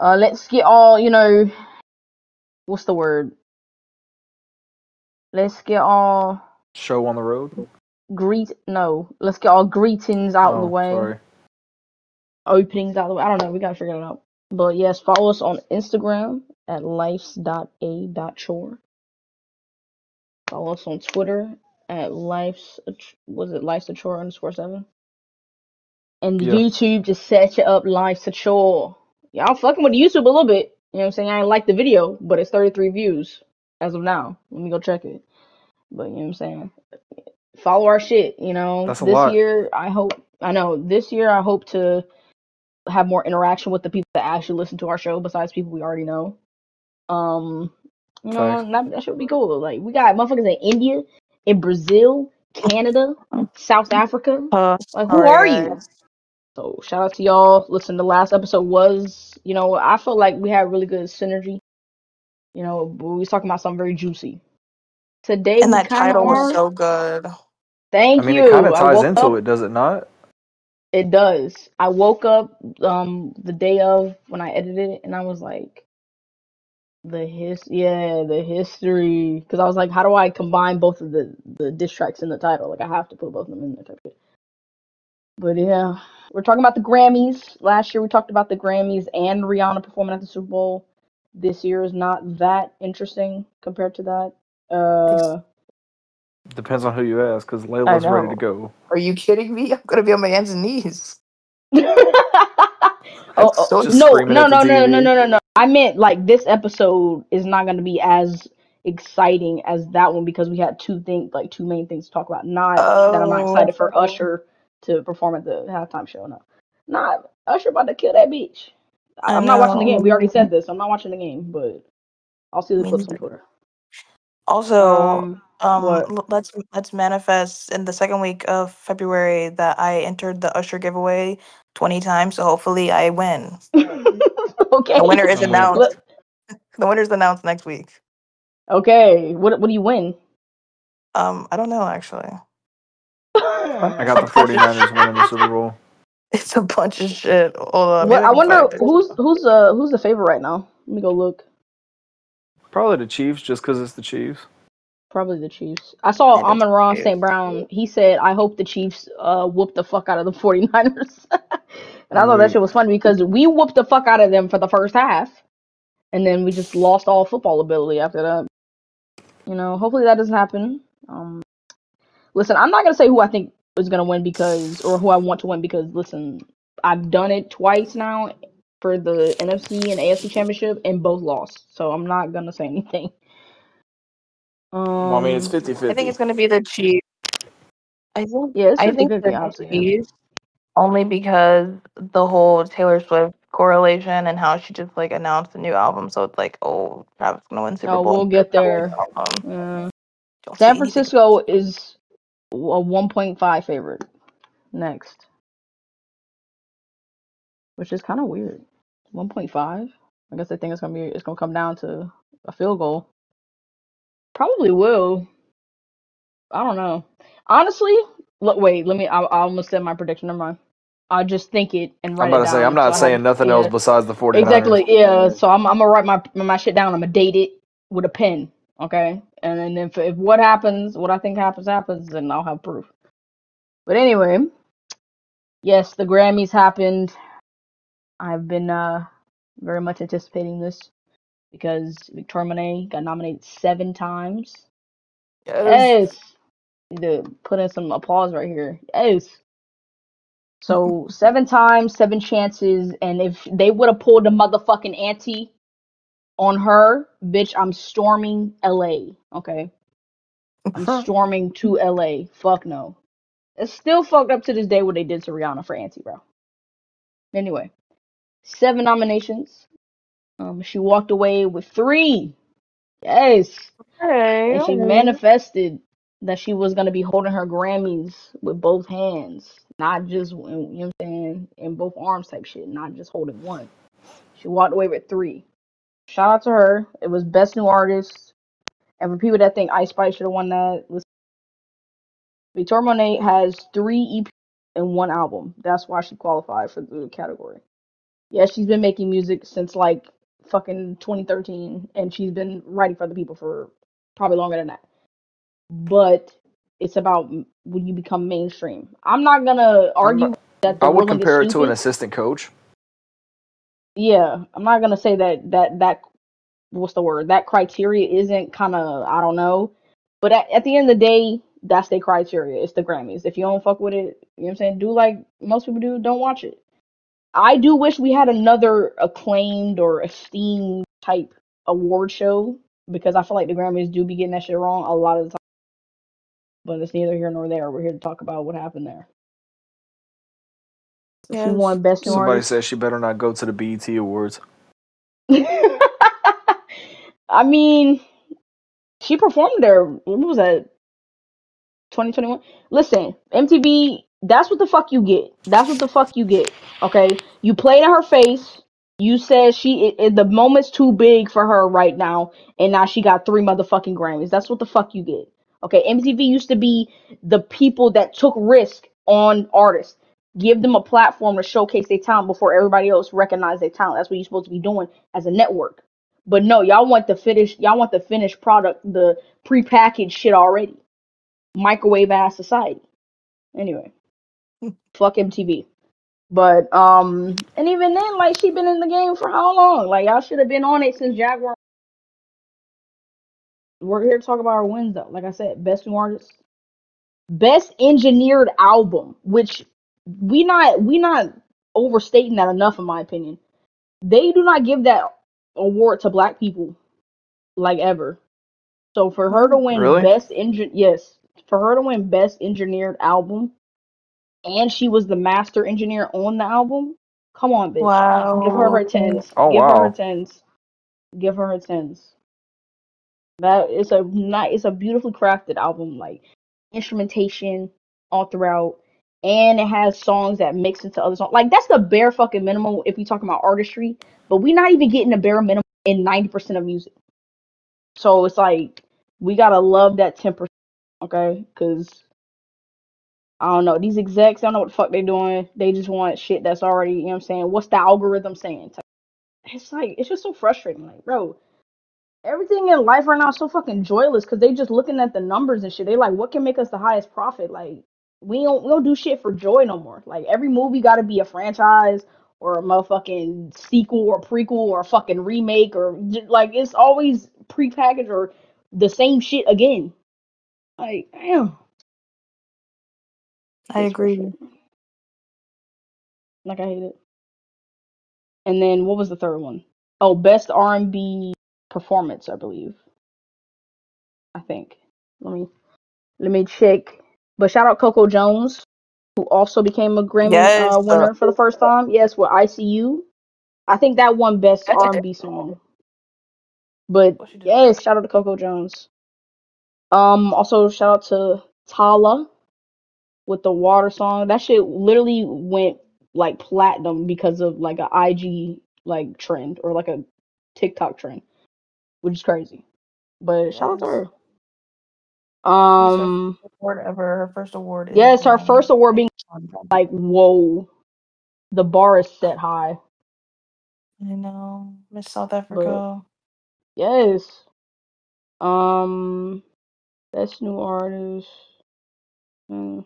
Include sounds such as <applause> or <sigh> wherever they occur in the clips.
Uh, let's get all you know. What's the word? Let's get all Show on the road. greet. No, let's get all greetings out of the Oh, way. Sorry. Openings out of the way. I don't know. We gotta figure it out. But yes, follow us on Instagram at lifes.a.chore. Follow us on Twitter at life's was it life's a chore underscore seven. And Yeah. YouTube just set you up life's a chore. Y'all fucking with YouTube a little bit. You know what I'm saying? I ain't like the video, but it's 33 views as of now. Let me go check it. But you know what I'm saying? Follow our shit, you know. That's a this lot. year I hope I know, this year I hope to have more interaction with the people that actually listen to our show besides people we already know. Um you know, that, that should be cool. Like we got motherfuckers in India, in Brazil, Canada, South Africa. Uh, Like who sorry, are you? Guys. So shout out to y'all. Listen, the last episode was, you know, I felt like we had really good synergy. You know, we was talking about something very juicy. Today And that title are. was so good. Thank I mean, you. it kind of ties into up. it, does it not? It does. I woke up um the day of when I edited it, and I was like, the his yeah the history because I was like, how do I combine both of the the diss tracks in the title? Like I have to put both of them in there. Type shit. But yeah, we're talking about the Grammys. Last year we talked about the Grammys and Rihanna performing at the Super Bowl. This year is not that interesting compared to that. Uh, Depends on who you ask, because Layla's ready to go. Are you kidding me? I'm gonna be on my hands and knees. <laughs> oh, oh, so no, no, no, no, no, no, no, no. I meant like this episode is not going to be as exciting as that one because we had two things, like two main things to talk about. Not that I'm not Oh, excited for Usher to perform at the halftime show. No, not Usher about to kill that bitch. I, I I'm not watching the game. We already said this. I'm not watching the game, but I'll see the Me clips on. Twitter. Also, Um, um, l- let's let's manifest in the second week of February that I entered the Usher giveaway 20 times, so hopefully I win. <laughs> okay. The winner is I'm with it. announced. Look, <laughs> The winner's announced next week. okay. What what do you win? Um, I don't know actually. I got the <laughs> 49ers winning the Super Bowl. It's a bunch of shit. Hold on, What I I wonder who's who's uh who's the favorite right now? Let me go look. Probably the Chiefs, just because it's the Chiefs. Probably the Chiefs. I saw Maybe it's Amon-Ra St. Brown. He said, I hope the Chiefs uh whoop the fuck out of the <laughs> 49ers. <laughs> and I I'm thought that shit was funny because we whooped the fuck out of them for the first half. And then we just lost all football ability after that. You know, hopefully that doesn't happen. Um listen, I'm not gonna say who I think is gonna win because or who I want to win because listen, I've done it twice now for the NFC and AFC championship and both lost. So I'm not gonna say <laughs> anything. Well, I mean, it's Um 50 I think it's gonna be the Chiefs. I think yeah, it's I think 50, the Chiefs only because the whole Taylor Swift correlation and how she just like announced a new album. So it's like, oh, Travis gonna win Super Oh, Bowl. we'll get there. Um, don't San anything. Francisco is a 1.5 favorite next, which is kind of weird. 1.5. I guess I think it's gonna be it's gonna come down to a field goal. Probably will. I don't know. Honestly, look. Wait. Let me. I, I almost said my prediction. Never mind. I'll just think it and I'm write about it to say, I'm down. So not saying nothing else besides the 49ers. Exactly. Yeah. So I'm I'm gonna write my my shit down. I'm gonna date it with a pen. Okay. And then if if what happens, what I think happens happens, then I'll have proof. But anyway, yes, the Grammys happened. I've been uh very much anticipating this because Victoria Monet got nominated seven times. Yes. Yes. Need to put in some applause right here. Yes. So <laughs> seven times, seven chances, and if they would have pulled the motherfucking Anti on her, bitch, I'm storming LA. Okay. I'm <laughs> storming to LA. Fuck no. It's still fucked up to this day what they did to Rihanna for Anti, bro. Anyway, seven nominations. Um, she walked away with three. Yes, Okay. and she manifested that she was gonna be holding her Grammys with both hands, not just you know what I'm saying, in both arms type shit, not just holding one. She walked away with three. Shout out to her. It was best new artist. And for people that think Ice Spice should have won that, listen, Victoria Monet has three EP and one album. That's why she qualified for the category. Yeah, she's been making music since like fucking 2013, and she's been writing for other people for probably longer than that. But it's about when you become mainstream. I'm not gonna argue not- that I would compare it to an assistant coach. Yeah, I'm not gonna say that that that what's the word that criteria isn't kind of I don't know, but at, at the end of the day, that's the criteria. It's the Grammys. If you don't fuck with it, you know what I'm saying. Do like most people do. Don't watch it. I do wish we had another acclaimed or esteemed type award show because I feel like the Grammys do be getting that shit wrong a lot of the time. But it's neither here nor there. We're here to talk about what happened there. She Yes. won Best New Somebody Artist. says she better not go to the BET Awards. <laughs> I mean, she performed there. What was that? 2021. Listen, MTV. That's what the fuck you get. That's what the fuck you get. Okay, you played in her face. You said she it, it- the moment's too big for her right now, and now she got three motherfucking Grammys. That's what the fuck you get. Okay, MTV used to be the people that took risk on artists, give them a platform to showcase their talent before everybody else recognized their talent. That's what you're supposed to be doing as a network. But no, y'all want the finish. Y'all want the finished product, the prepackaged shit already. Microwave ass society. Anyway, <laughs> fuck MTV. But um, and even then, like she been in the game for how long? Like y'all should have been on it since Jaguar. We're here to talk about our wins though. Like I said, best new artist, best engineered album, which we not we not overstating that enough in my opinion. They do not give that award to black people like ever. So for her to win Really? best engine, yes, for her to win best engineered album, and she was the master engineer on the album. Come on, bitch. Wow. Give her her tens. Oh, Give her wow. her tens. Give her her tens. That it's a nice, it's a beautifully crafted album, like instrumentation all throughout, and it has songs that mix into other songs. Like that's the bare fucking minimum if we talking about artistry. But we're not even getting the bare minimum in ninety percent of music. So it's like we gotta love that ten percent, okay? Because I don't know these execs. I don't know what the fuck they're doing. They just want shit that's already. You know what I'm saying? What's the algorithm saying? It's like it's just so frustrating. Like, bro, everything in life right now is so fucking joyless because they just looking at the numbers and shit. They like, what can make us the highest profit? Like, we don't we don't do shit for joy no more. Like, every movie got to be a franchise or a motherfucking sequel or prequel or a fucking remake or like it's always prepackaged or the same shit again. Like, damn. I It's agree. Like, I hate it. And then what was the third one? Oh, best R and B performance, I believe. I think. Let me let me check. But shout out Coco Jones, who also became a Grammy Yes. uh, winner for the first time. Yes, with ICU. I think that won best R and B song. But yes, shout out to Coco Jones. Um, also shout out to Tyla with the water song. That shit literally went like platinum because of like a IG like trend or like a TikTok trend, which is crazy. But shout out to her. It's her Um, first award ever. Her first award. is yes, her Grammy. first award being like whoa, the bar is set high. I know. Miss South Africa. Yes. Um, best new artist. hmm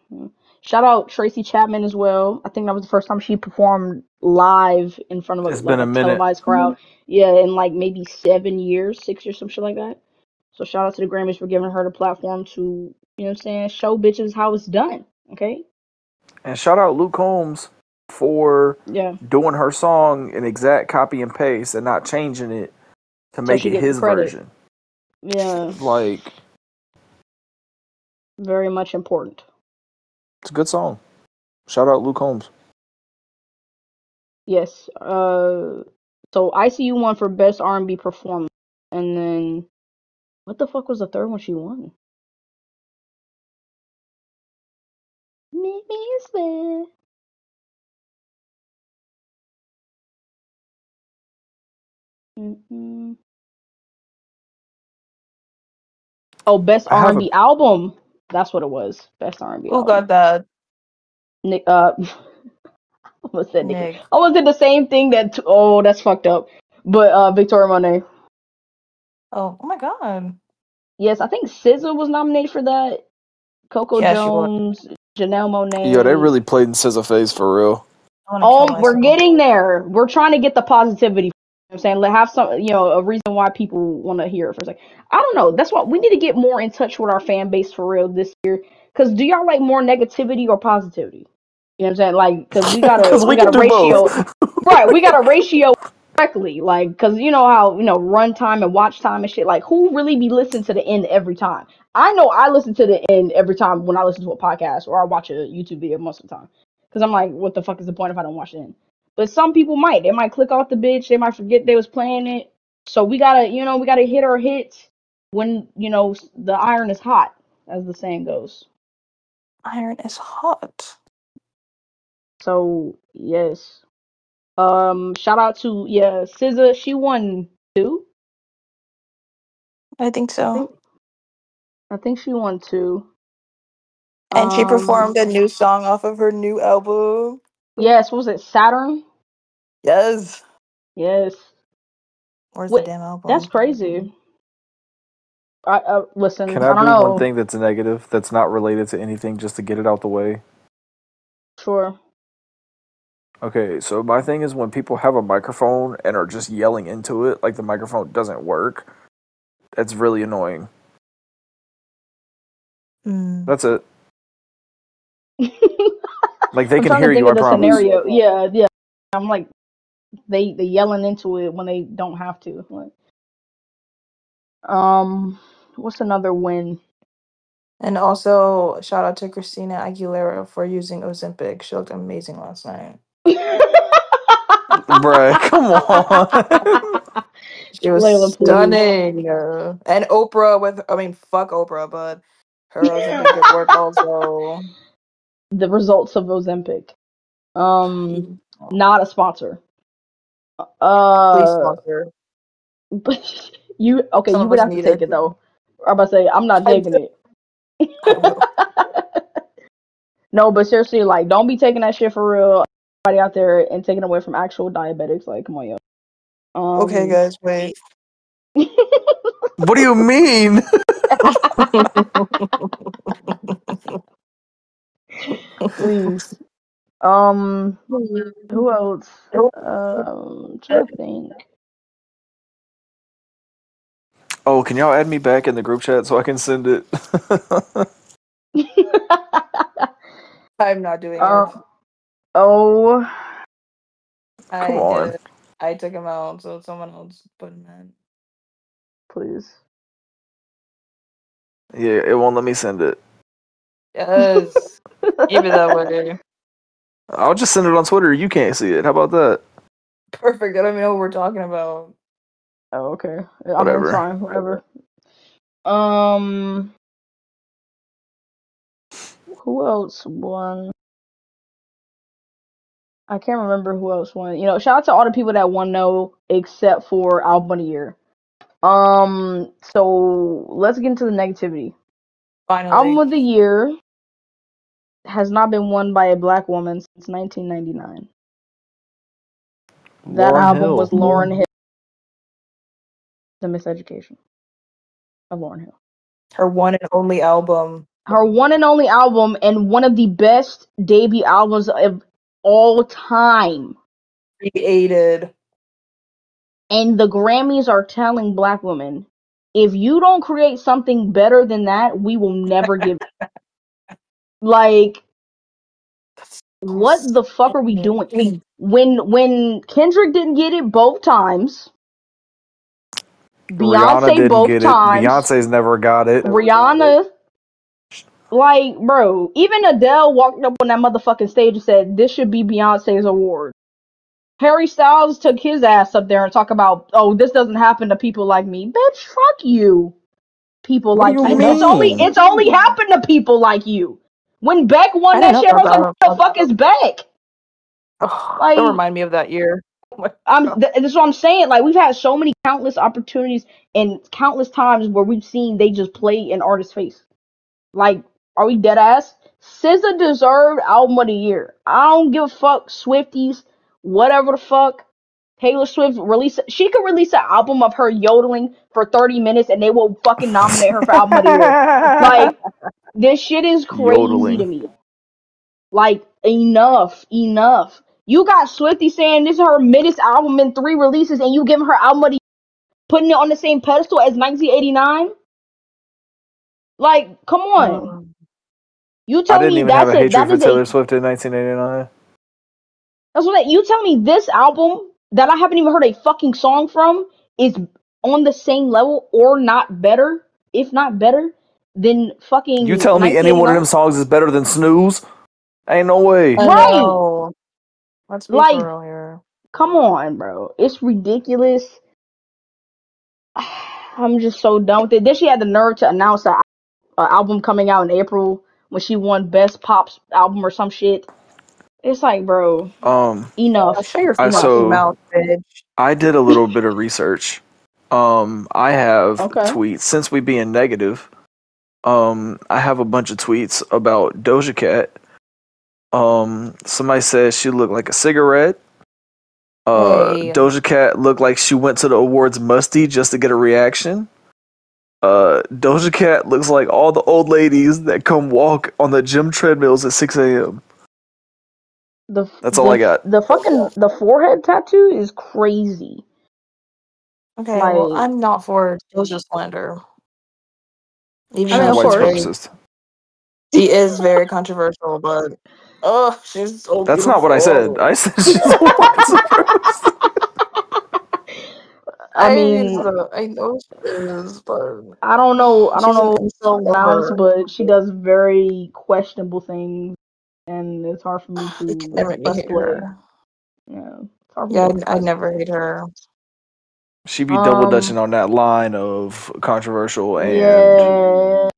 Shout out Tracy Chapman as well. I think that was the first time she performed live in front of a, It's like been a a minute. televised crowd. Yeah, in like maybe seven years, six years, some shit like that. So shout out to the Grammys for giving her the platform to, you know what I'm saying, show bitches how it's done. Okay? And shout out Luke Combs for Yeah. doing her song an exact copy and paste and not changing it to So make it his version. Yeah. Like, Very much important. it's a good song. Shout out Luke Combs. Yes. Uh, so ICU won for best R&B performance, and then what the fuck was the third one she won? Make me swear. Mm-mm. Oh, best I have R&B album. That's what it was. Best R&B Who album. got that? Nick. Uh, <laughs> almost said. Nick. I almost did the same thing that. Oh, that's fucked up. But uh, Victoria Monet. Oh, oh my god. Yes, I think SZA was nominated for that. Coco Yeah, she was. Jones, Janelle Monáe. Yo, they really played in SZA Phase for real. I wanna oh, kill Oh, we're getting there. We're trying to get the positivity. You know what I'm saying, let have some, you know, a reason why people want to hear it for a second. I don't know. That's what we need to get more in touch with our fan base for real this year. Cause do y'all like more negativity or positivity? You know what I'm saying? Like, cause we <laughs> gotta, Because we, we got can a do ratio, both. <laughs> right? We got a ratio correctly. Like, cause you know how you know run time and watch time and shit. Like, who really be listening to the end every time? I know I listen to the end every time when I listen to a podcast or I watch a YouTube video most of the time. Cause I'm like, what the fuck is the point if I don't watch the end? But some people might. They might click off the bitch. They might forget they was playing it. So we gotta, you know, we gotta hit our hits when you know the iron is hot, as the saying goes. Iron is hot. So yes. Um, shout out to yeah, SZA. She won two. I think I so. think. I think she won two. And she Um, performed a new song off of her new album. Yes, what was it Saturn? Yes. Yes. Where's Wait, the damn album? that's crazy. I uh, listen. Can I, I, don't do know. one thing that's negative that's not related to anything just to get it out the way? Sure. Okay, so my thing is when people have a microphone and are just yelling into it, like the microphone doesn't work, that's really annoying. Mm. That's it. <laughs> Like they I'm can hear you, I of the promise. scenario. Yeah, yeah. I'm like, they they yelling into it when they don't have to. Like, um, what's another win? And also, shout out to Christina Aguilera for using Ozempic. She looked amazing last night. Bruh, come on. <laughs> She was Layla, stunning. Uh, and Oprah with, I mean, fuck Oprah, but her Ozempic did work <laughs> also. the results of Ozempic. Um, not a sponsor. Please Uh, sponsor. but <laughs> you okay? Some you would have to take it. it though. I'm about to say I'm not taking it. No, but seriously, like, don't be taking that shit for real. Everybody out there and taking away from actual diabetics. Like, come on, yo. Um, Okay, guys, wait. what do you mean? please. Um, who else? Um, trying to think. Oh, can y'all add me back in the group chat so I can send it? <laughs> I'm not doing it. Oh, I come on. did. I took him out, so someone else put him in. please. yeah, it won't let me send it. Yes. Keep it that <laughs> way. I'll just send it on Twitter. You can't see it. How about that? Perfect. I don't even know what we're talking about. Oh, okay. Whatever. fine. Whatever. Um, who else won? I can't remember who else won. You know, shout out to all the people that won no, except for album of the year. Um, so let's get into the negativity. Finally. Album of the year has not been won by a black woman since 1999. That album Hill. was Lauryn Hill. The Miseducation of Lauryn Hill. Her one and only album. Her one and only album and one of the best debut albums of all time. Created. And the Grammys are telling black women, if you don't create something better than that, we will never give <laughs> like what the fuck are we doing? When when Kendrick didn't get it both times, Rihanna Beyonce didn't both get times, it. Beyonce's never got it. Rihanna, like bro, even Adele walked up on that motherfucking stage and said, "This should be Beyonce's award." Harry Styles took his ass up there and talk about, oh, this doesn't happen to people like me. Bitch, fuck you. People What like you. It's only it's only happened to people like you. When Beck won that shit, I was like, what the fuck is Beck? Like- don't remind me of that year. Oh I'm th- that's what I'm saying. Like we've had so many countless opportunities and countless times where we've seen they just play an artist's face. Like, are we dead ass? SZA deserved album of the year. I don't give a fuck, Swifties, whatever the fuck. Taylor Swift release she could release an album of her yodeling for 30 minutes and they will fucking nominate her for album of the year. <laughs> Like this shit is crazy Yodeling. to me. Like enough, enough. You got Swifty saying this is her middest album in three releases, and you giving her album of the putting it on the same pedestal as 1989. Like, come on. You tell I didn't me even that's have a a, hatred that for is Taylor a Swift in 1989. that's what I- you tell me this album that I haven't even heard a fucking song from is on the same level or not better, if not better than fucking. You tell me any one of them songs is better than Snooze? Ain't no way. Right. know. Let's be Like- real here. Come on, bro. It's ridiculous. <sighs> I'm just so done with it. Then she had the nerve to announce an album coming out in April when she won Best Pops album or some shit. It's like, bro, Um, enough. I'll your I fucking so- mouth, bitch. I did a little bit of research. Um, I have Okay. tweets since we being negative. Um, I have a bunch of tweets about Doja Cat. Um, somebody says she looked like a cigarette. Uh, Hey. Doja Cat looked like she went to the awards musty just to get a reaction. Uh, Doja Cat looks like all the old ladies that come walk on the gym treadmills at 6 a.m. The, That's the, all I got. The fucking the forehead tattoo is crazy. Okay, well, I'm not for Doja slander. Even I mean, She's a though white supremacist. she is very controversial, but oh, she's so That's not what I said. I said she's a white <laughs> supremacist. I mean, know- I know she is, but I don't know. I don't she's an know incel pronounce, lover. but she does very questionable things, and it's hard for me <sighs> You can to never make me press hate play. her. Yeah, it's hard for Yeah, me to I, I press never hate her. She be double Um, dutching on that line of controversial and Yeah,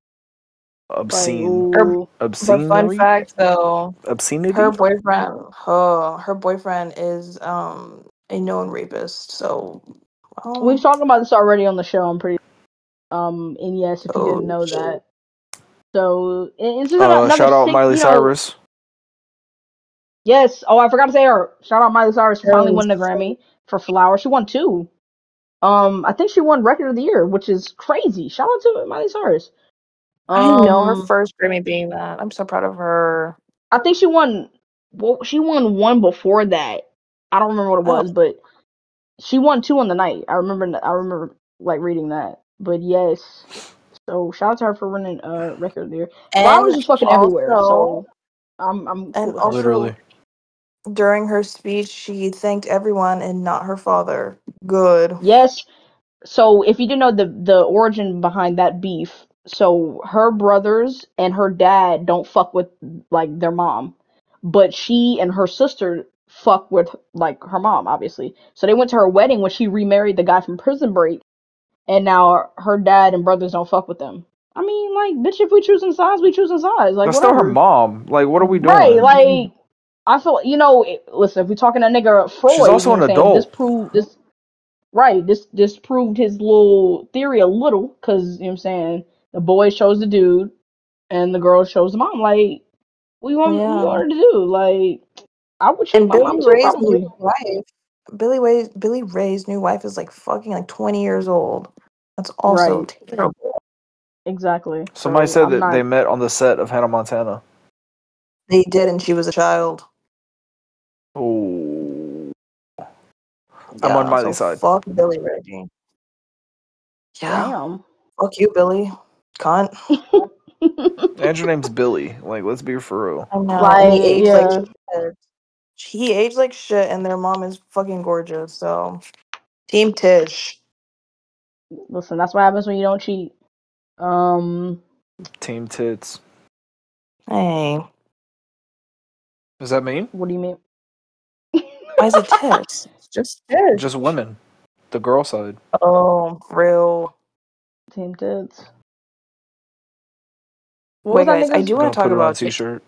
like, obscene, ooh. But obscene, fun fact though, obscenity. her boyfriend, oh, her boyfriend is um a known rapist. So, well, we've talked about this already on the show. I'm pretty. Um, and yes, if you Oh, didn't know shit. that. So, and it's just uh, another shout out sick- Miley you know- Cyrus. Yes. Oh, I forgot to say her. Shout out Miley Cyrus for finally Yes. winning a Grammy for Flowers. She won two. Um, I think she won Record of the Year, which is crazy. Shout out to Miley Cyrus. I know her Um, first Grammy being that. I'm so proud of her. I think she won. Well, she won one before that. I don't remember what it Oh. was, but she won two on the night. I remember. I remember like reading that. But yes. So shout out to her for winning uh Record of the Year. Flowers is fucking everywhere. So I'm I'm and with also- Literally. during her speech, she thanked everyone and not her father. Good. Yes. So if you didn't know the the origin behind that beef, so her brothers and her dad don't fuck with like their mom, but she and her sister fuck with like her mom, obviously. So they went to her wedding when she remarried the guy from Prison Break, and now her dad and brothers don't fuck with them. I mean, like, bitch, if we choosing sides, we choosing sides. Like, That's whatever. still her mom. Like, what are we doing? Right, like I feel you know. Listen, if we're talking that nigga Freud, She's also you know an what I'm saying, This proved this. Right, this this proved his little theory a little, cause you know what I'm saying. The boy chose the dude, and the girl chose the mom. Like, we want Yeah. we wanted to do. Like, I would choose And my mom Billy too, Ray's probably. new wife, Billy Ray's Billy Ray's new wife is like fucking like 20 years old. That's also Right. terrible. Exactly. Somebody So, said I'm that not- they met on the set of Hannah Montana. They did, and she was a child. Oh, I'm on Yeah, Miley's so side. Fuck Billy Ray. Yeah. Damn. Fuck you, Billy. Cunt. and your name's Billy. Like, let's be for real. I know. Like, and he aged yeah. like shit. He aged like shit, and their mom is fucking gorgeous. So, Team Tish. Listen, that's what happens when you don't cheat. Um, Team tits. Hey. Does that mean? what do you mean? Why is it <laughs> tits? Just tits. Just women. The girl side. Oh, real. Team tits. What Wait, that guys, I nigga's- do Gonna want to talk put it on a about. t-shirt.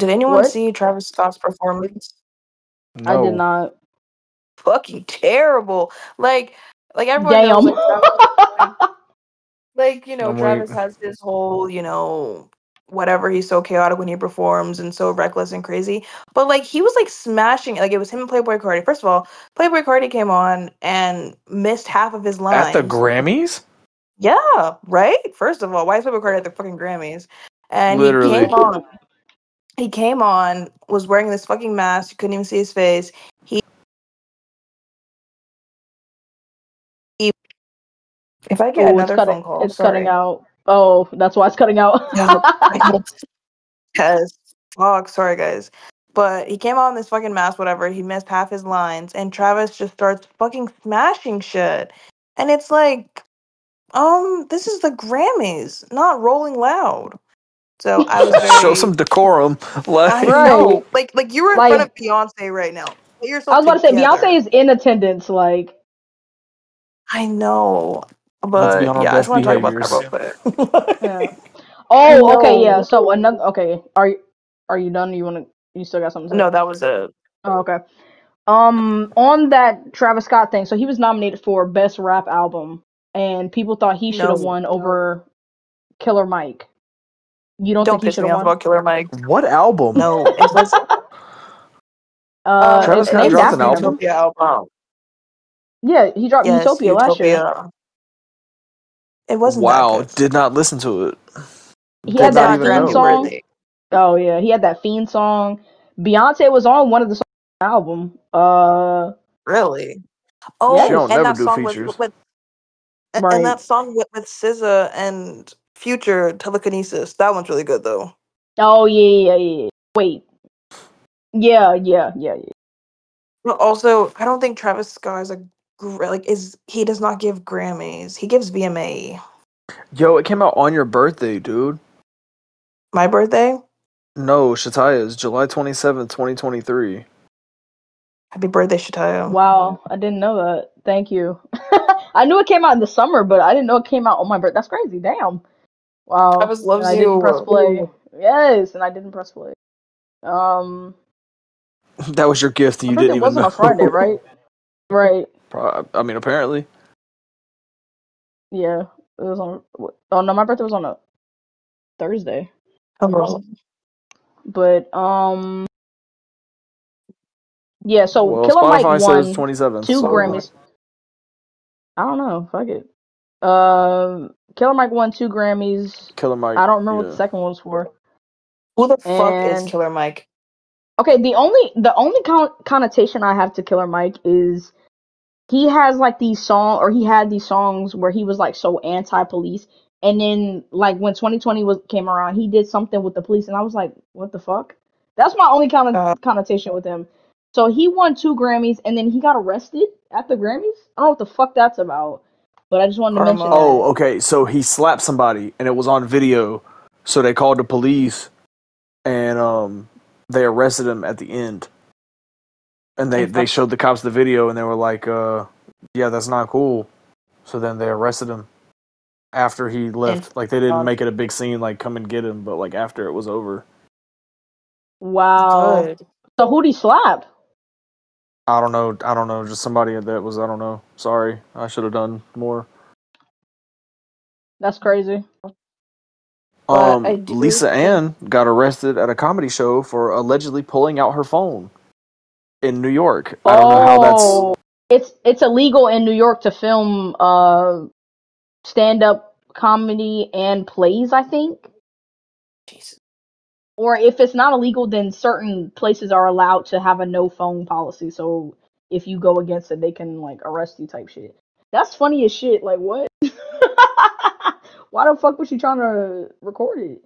Did anyone What? see Travis Scott's performance? I No. did not. Fucking terrible. Like, like everyone Damn. knows, like, Travis, <laughs> like you know, I'm Travis waiting. has this whole, you know, whatever. He's so chaotic when he performs and so reckless and crazy. But like, he was like smashing. it. Like, it was him and Playboi Carti. First of all, Playboi Carti came on and missed half of his lines. At the Grammys? Yeah, right. First of all, why is Playboi Carti at the fucking Grammys? And Literally. he came on. He came on, was wearing this fucking mask. You couldn't even see his face. He. he if I get Oh, it's another cutting. phone call, it's sorry. cutting out. Oh, that's why it's cutting out. <laughs> Because fuck, sorry guys. But he came on this fucking mask, whatever. He missed half his lines, and Travis just starts fucking smashing shit. And it's like, um, this is the Grammys, not Rolling Loud. So I <laughs> was very. Show some decorum. Like, Right. know, like like you were in front of Beyonce right now. Get yourself I was about to say together. Beyonce is in attendance. Like, I know, Let's but be on our yeah, I just want to talk about that real quick. <laughs> yeah. <laughs> Oh, okay, yeah. So another. Okay, are you are you done? You want to? You still got something? To say? no, that was it. Oh, okay. Um, on that Travis Scott thing, so he was nominated for best rap album, and people thought he should have No. won over Killer Mike. You don't, Don't think he piss should me have off won? about Killer Mike. what album? No, <laughs> it was Uh, Travis Scott dropped an album? Utopia album. Yeah, he dropped Yes, Utopia, last year. It wasn't wow, that good. did not listen to it. He Did had that even theme song. worthy. Oh yeah, he had that fiend song. Beyonce was on one of the songs on the album. Uh, Really? Oh, She don't and that do song with, features. with and, Right. and that song with, with SZA and Future Telekinesis. That one's really good though. oh yeah, yeah, yeah. yeah. Wait. Yeah, yeah, yeah, yeah. But also, I don't think Travis Scott is a gr- like is he does not give Grammys. He gives VMA. Yo, it came out on your birthday, dude. My birthday. No, Shataya's July 27th, 2023. Happy birthday, Shataya. Wow, I didn't know that. Thank you. <laughs> I knew it came out in the summer, but I didn't know it came out on my birthday. That's crazy. Damn. Wow. Travis loves and I didn't you. press play. Yes, and I didn't press play. Um, <laughs> That was your gift and you birthday didn't even wasn't know. on Friday, right? <laughs> Right. Pro- I mean, apparently. Yeah, it was on. Oh no, my birthday was on a Thursday. Oh, But um, yeah. So well, Killer Mike Spotify won says 27th. two so- Grammys. I don't know. Fuck it. Um, Killer Mike won two Grammys. Killer Mike. I don't remember what the second one was for. who the fuck is Killer Mike? Okay, the only the only con- connotation I have to Killer Mike is he has like these song or he had these songs where he was like so anti-police, and then like when 2020 was came around, he did something with the police, and I was like, what the fuck? That's my only con- Uh. connotation with him. So he won two Grammys, and then he got arrested at the Grammys. I don't know what the fuck that's about, but I just wanted to Karma. mention. that. Oh, okay. So he slapped somebody and it was on video. So they called the police and um they arrested him at the end. And they, they showed the cops the video and they were like, uh, yeah, that's not cool. So then they arrested him after he left. like they didn't fuck. make it a big scene, like come and get him, but like after it was over. Wow. Good. So who did he slap? I don't know. I don't know. Just somebody that was. I don't know. Sorry, I should have done more. That's crazy. Um, Lisa Ann got arrested at a comedy show for allegedly pulling out her phone in New York. I don't know how that's. Oh, it's it's illegal in New York to film uh stand up comedy and plays, I think. Jesus. Or if it's not illegal, then certain places are allowed to have a no phone policy. So if you go against it, they can like arrest you type shit. That's funny as shit. Like what? <laughs> Why the fuck was she trying to record it?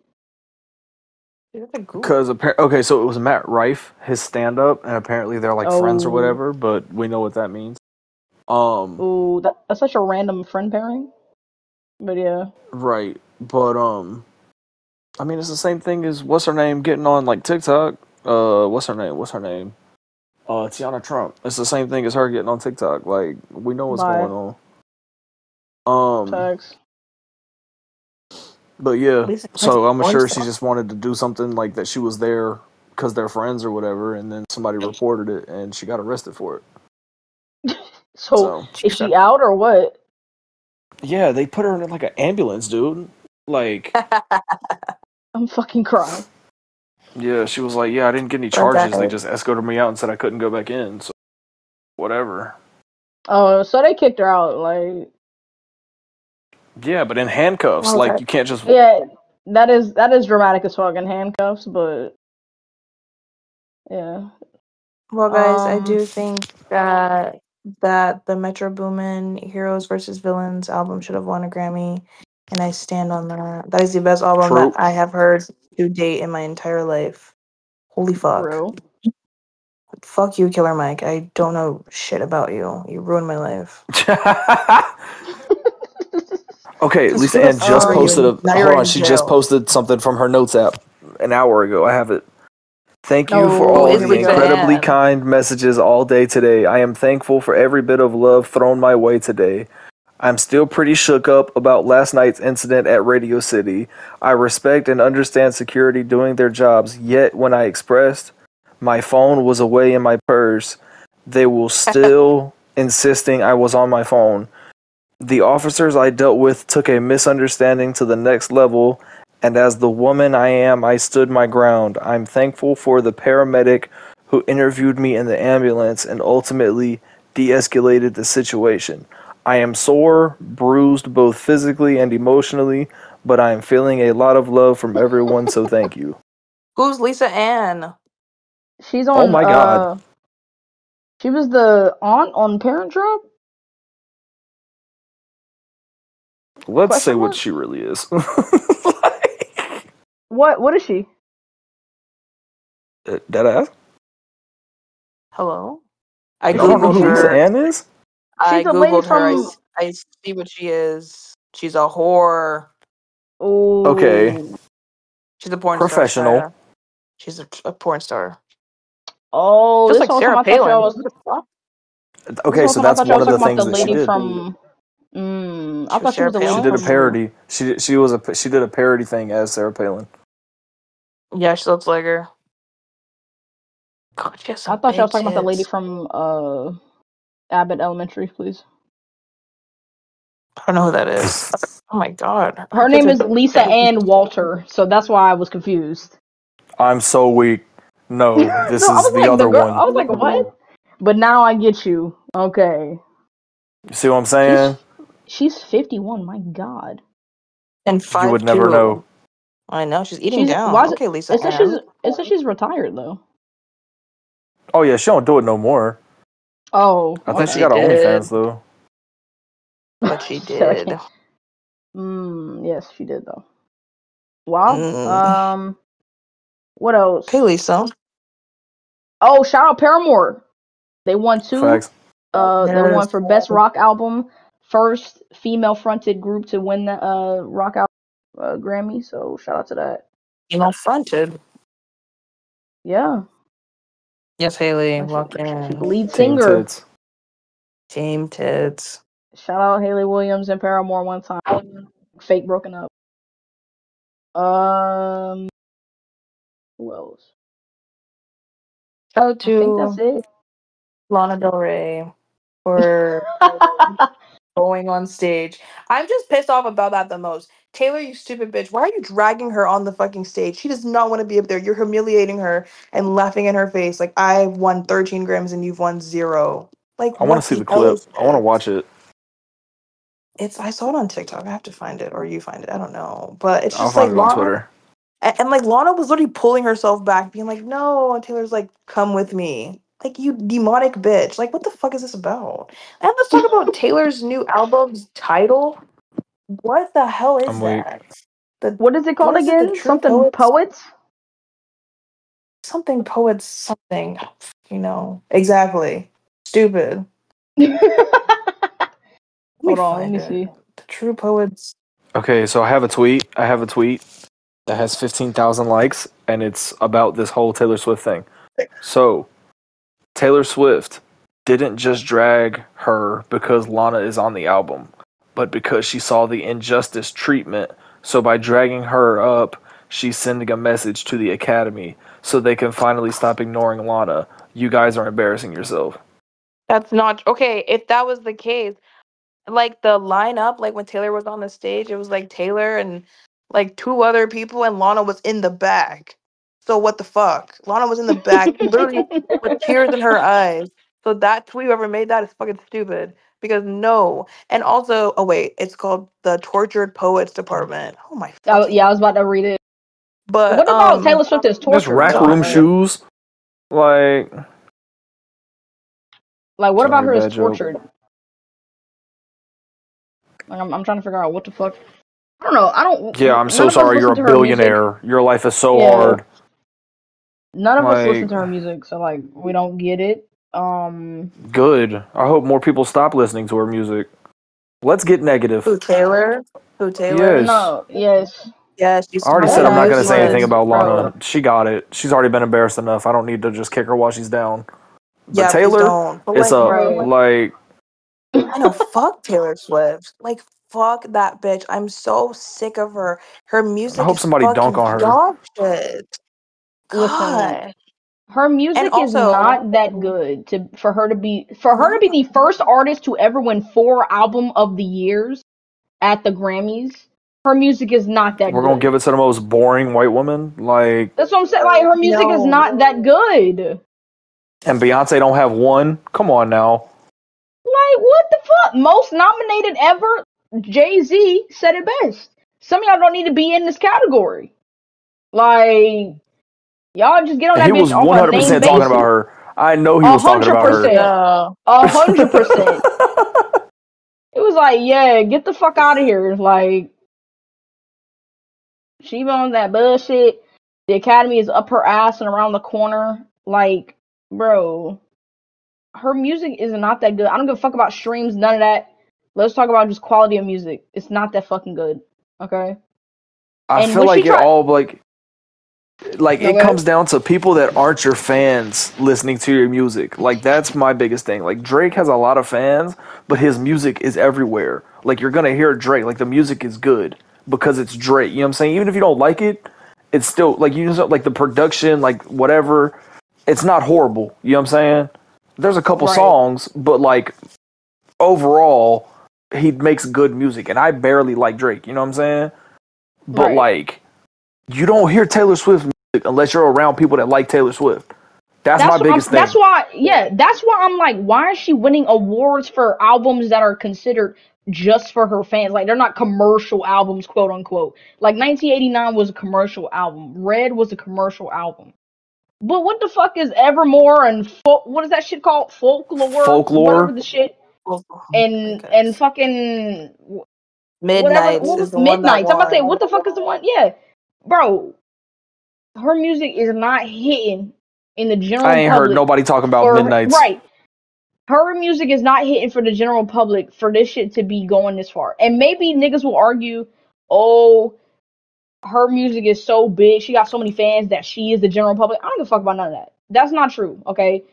You're the guru. Because appar- okay, so it was Matt Rife, his stand up, and apparently they're like friends or Oh. whatever, but we know what that means. Um, Ooh, that, that's such a random friend pairing. But yeah. right, but um, I mean it's the same thing as what's her name getting on like TikTok. Uh, what's her name? What's her name? Uh, Tiana Trump. It's the same thing as her getting on TikTok. Like we know what's Bye. going on. Um, Tags. but yeah. So I'm sure she just wanted to do something like that. She was there because they're friends or whatever, and then somebody reported it, and she got arrested for it. <laughs> So, So is she out or what? yeah, they put her in like an ambulance, dude. Like. <laughs> I'm fucking crying. Yeah, she was like, "Yeah, I didn't get any charges. guy. They just escorted me out and said I couldn't go back in." So, whatever. Oh, so they kicked her out. Like, Yeah, but in handcuffs, Okay. like you can't just. yeah, that is that is dramatic as fuck in handcuffs, but yeah. Well, guys, I Um, do think that that the Metro Boomin Heroes versus Villains album should have won a Grammy, and I stand on that. That is the best album True. that I have heard to date in my entire life. Holy fuck! True. Fuck you, Killer Mike. I don't know shit about you. You ruined my life. <laughs> okay, Just Lisa Ann just posted you? a. Now Hold on, in she just posted something from her notes app an hour ago. I have it. Thank you for Oh, all the incredibly Ann. kind messages all day today. I am thankful for every bit of love thrown my way today. I'm still pretty shook up about last night's incident at Radio City. I respect and understand security doing their jobs, yet when I expressed my phone was away in my purse, they will <laughs> still insisting I was on my phone. The officers I dealt with took a misunderstanding to the next level, and as the woman I am, I stood my ground. I'm thankful for the paramedic who interviewed me in the ambulance and ultimately de escalated the situation. I am sore, bruised both physically and emotionally, but I am feeling a lot of love from everyone, so thank you. <laughs> Who's Lisa Ann? She's on. Oh my God. Uh, she was the aunt on Parent Trap. Let's Question say what mark? she really is. <laughs> What? What is she? Dead ass? Hello. I I don't know who Lisa. Ann is? I She's a lady googled her. I, from- s- I see what she is. She's a whore. Oh. Okay. She's a porn Professional. star. Sarah. She's a, a porn star. Oh, Just this like whole Sarah time I thought y'all Palin. was. Who the fuck? Okay, this so time I that's thought y'all one was of the talking things about that she lady did. from. Mm, I She was thought she Sarah was the She lady Palin? did a from. parody. She she was a she did a parody thing as Sarah Palin. Yeah, she looks like her. God, she has I some thought y'all big was talking about the lady tits. from uh Abbott Elementary, please. I don't know who that is. <laughs> Oh my god. Her name is Lisa. Ann Walter, so that's why I was confused. I'm so weak. No, <laughs> this no, is the like other the girl. I was like, what? But now I get you. Okay, You see what I'm saying? she's fifty one. My God, And five. You five would never two. know. I know she's eating she's down. why is it? Okay, Lisa It says she's it says she's retired though. Oh yeah, she don't do it no more. Oh, I think she she got did. OnlyFans though. But she She said I did. can't- Mm, yes, she did though. Wow. Mm. Um, what else? Okay, Lisa. Oh, shout out Paramore. They won two. Facts. Uh, they won for best rock album, first female fronted group to win the uh rock album uh, Grammy. So shout out to that. You know, fronted. Yeah, Yes, Hayley. That's Walk in. lead Team singer. tits. Team tits. Shout out Hayley Williams and Paramore one time. Fake broken up. Um, who else? Shout out I think that's to it. Lana Del Rey for <laughs> going on stage. I'm just pissed off about that the most. Taylor, you stupid bitch. Why are you dragging her on the fucking stage? She does not want to be up there. You're humiliating her and laughing in her face. Like, I won 13 grams and you've won zero. Like, I want what to see the hell clip. is I want to this? watch it. It's I saw it on TikTok. I have to find it, or you find it. I don't know, but it's I'll just like find it on Lana, Twitter. and, and like Lana was literally pulling herself back, being like, "No," and Taylor's like, "Come with me." Like you demonic bitch. Like what the fuck is this about? And let's talk about <laughs> Taylor's new album's title. What the hell is I'm that? The what is it called what is again? True Something Poets? poets. something poets something. You know exactly. Stupid. <laughs> Let me Hold on, let me it. see. The True Poets. Okay, so I have a tweet. I have a tweet that has 15,000 likes, and it's about this whole Taylor Swift thing. So, Taylor Swift didn't just drag her because Lana is on the album, but because she saw the injustice treatment. So by dragging her up, she's sending a message to the Academy so they can finally stop ignoring Lana. You guys are embarrassing yourself. That's not okay. If that was the case, like the lineup, like when Taylor was on the stage, it was like Taylor and like two other people, and Lana was in the back. So what the fuck? Lana was in the back, literally <laughs> with tears in her eyes. So that tweet, whoever made that, is fucking stupid. Because no, and also, oh wait, it's called the Tortured Poets Department. Oh my. Oh, fucking- yeah, I was about to read it. But what about um, Taylor Swift is This torture? rack room shoes, like Like, what about her is bad joke. tortured? Like, I'm, I'm trying to figure out what the fuck. I don't know. I don't. yeah, I'm so sorry. You're a listen to her music. billionaire. Your life is so Yeah. hard. None of us listen to her music, so like we don't get it. Um, Good. I hope more people stop listening to her music. Let's get negative. who Taylor? Who Taylor? Yes. no, yes, Yes, she's I already said I'm not going to say anything about Lana. bro. She got it. She's already been embarrassed enough. I don't need to just kick her while she's down. But Yeah, please Taylor, don't. But it's like, a Right. like I know, fuck Taylor Swift. Like, fuck that bitch. I'm so sick of her. Her music. I hope is somebody fucking dunk on her. Dog shit. Listen. God. her music is also- not that good to for her to be for her to be the first artist to ever win four album of the years at the Grammys. Her music is not that good. we're gonna give it to the most boring white woman. Like, That's what I'm saying. Like her music is No. not that good. and Beyonce don't have one. Come on now. Like what the fuck? Most nominated ever. Jay Z said it best. Some of y'all don't need to be in this category. Like y'all just get on that He bitch was 100 a name percent basis. talking about her. I know he was talking about her. 100%. Yeah. A hundred percent. <laughs> It was like, yeah, get the fuck out of here. Like, she on that bullshit. The academy is up her ass and around the corner. Like, bro, her music is not that good. I don't give a fuck about streams, none of that. Let's talk about just quality of music. It's not that fucking good. Okay. I And feel like she it tried- all like like No, it ahead. comes down to people that aren't your fans listening to your music. Like that's my biggest thing. Like Drake has a lot of fans, but his music is everywhere. Like you're gonna hear Drake. Like the music is good because it's Drake. You know what I'm saying? Even if you don't like it, it's still like you know like the production, like whatever. It's not horrible. You know what I'm saying? There's a couple Right. songs, but like overall, he makes good music, and I barely like Drake. You know what I'm saying? But Right. like, you don't hear Taylor Swift music unless you're around people that like Taylor Swift. That's, my what I'm- biggest thing. That's why, yeah, that's why I'm like, why is she winning awards for albums that are considered just for her fans? Like, they're not commercial albums, quote unquote. Like, 1989 was a commercial album. Red was a commercial album. But what the fuck is Evermore and fol- what is that shit called? Folklore, Folklore? whatever the shit, and and fucking Midnight whatever. What is was the one? I'm about to say, what the fuck is the one? Yeah, bro, her music is not hitting in the general. I ain't public heard nobody talking about for- Midnight's. Right. Her music is not hitting for the general public for this shit to be going this far. And maybe niggas will argue, oh, her music is so big, she got so many fans that she is the general public. I don't give a fuck about none of that. That's not true, okay?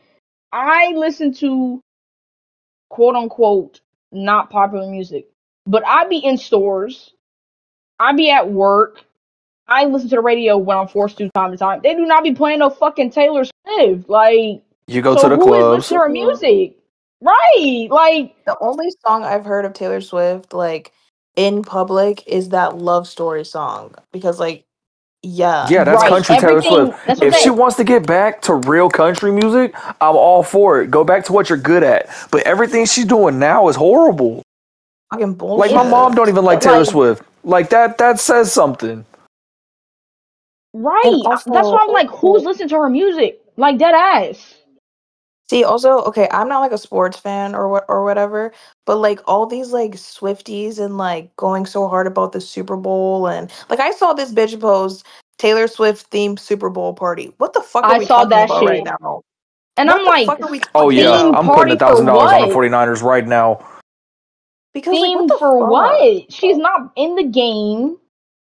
I listen to quote unquote not popular music. But I be in stores, I be at work, I listen to the radio when I'm forced to time to time. They do not be playing no fucking Taylor Swift. Like You go so to the who is clubs. listening to her music? Right. Like The only song I've heard of Taylor Swift, like in public, is that love story song. Because, like, yeah. Yeah, that's right. country Taylor Swift. If she wants to get back to real country music, I'm all for it. Go back to what you're good at. But everything she's doing now is horrible. Fucking bullshit. Like my mom don't even like Taylor like- Swift. Like that that says something. Right. Also- That's why I'm like, who's listening to her music? Like dead ass. See, also, okay, I'm not like a sports fan or what or whatever, but like all these like Swifties and like going so hard about the Super Bowl and like I saw this bitch post Taylor Swift themed Super Bowl party. What the fuck are I we saw talking that about shit. right now? And what I'm the like, fuck are we Oh talking yeah, Theme? I'm putting a party for thousand dollars on the what? 49ers right now. Because like what theme the for fuck? what? She's not in the game.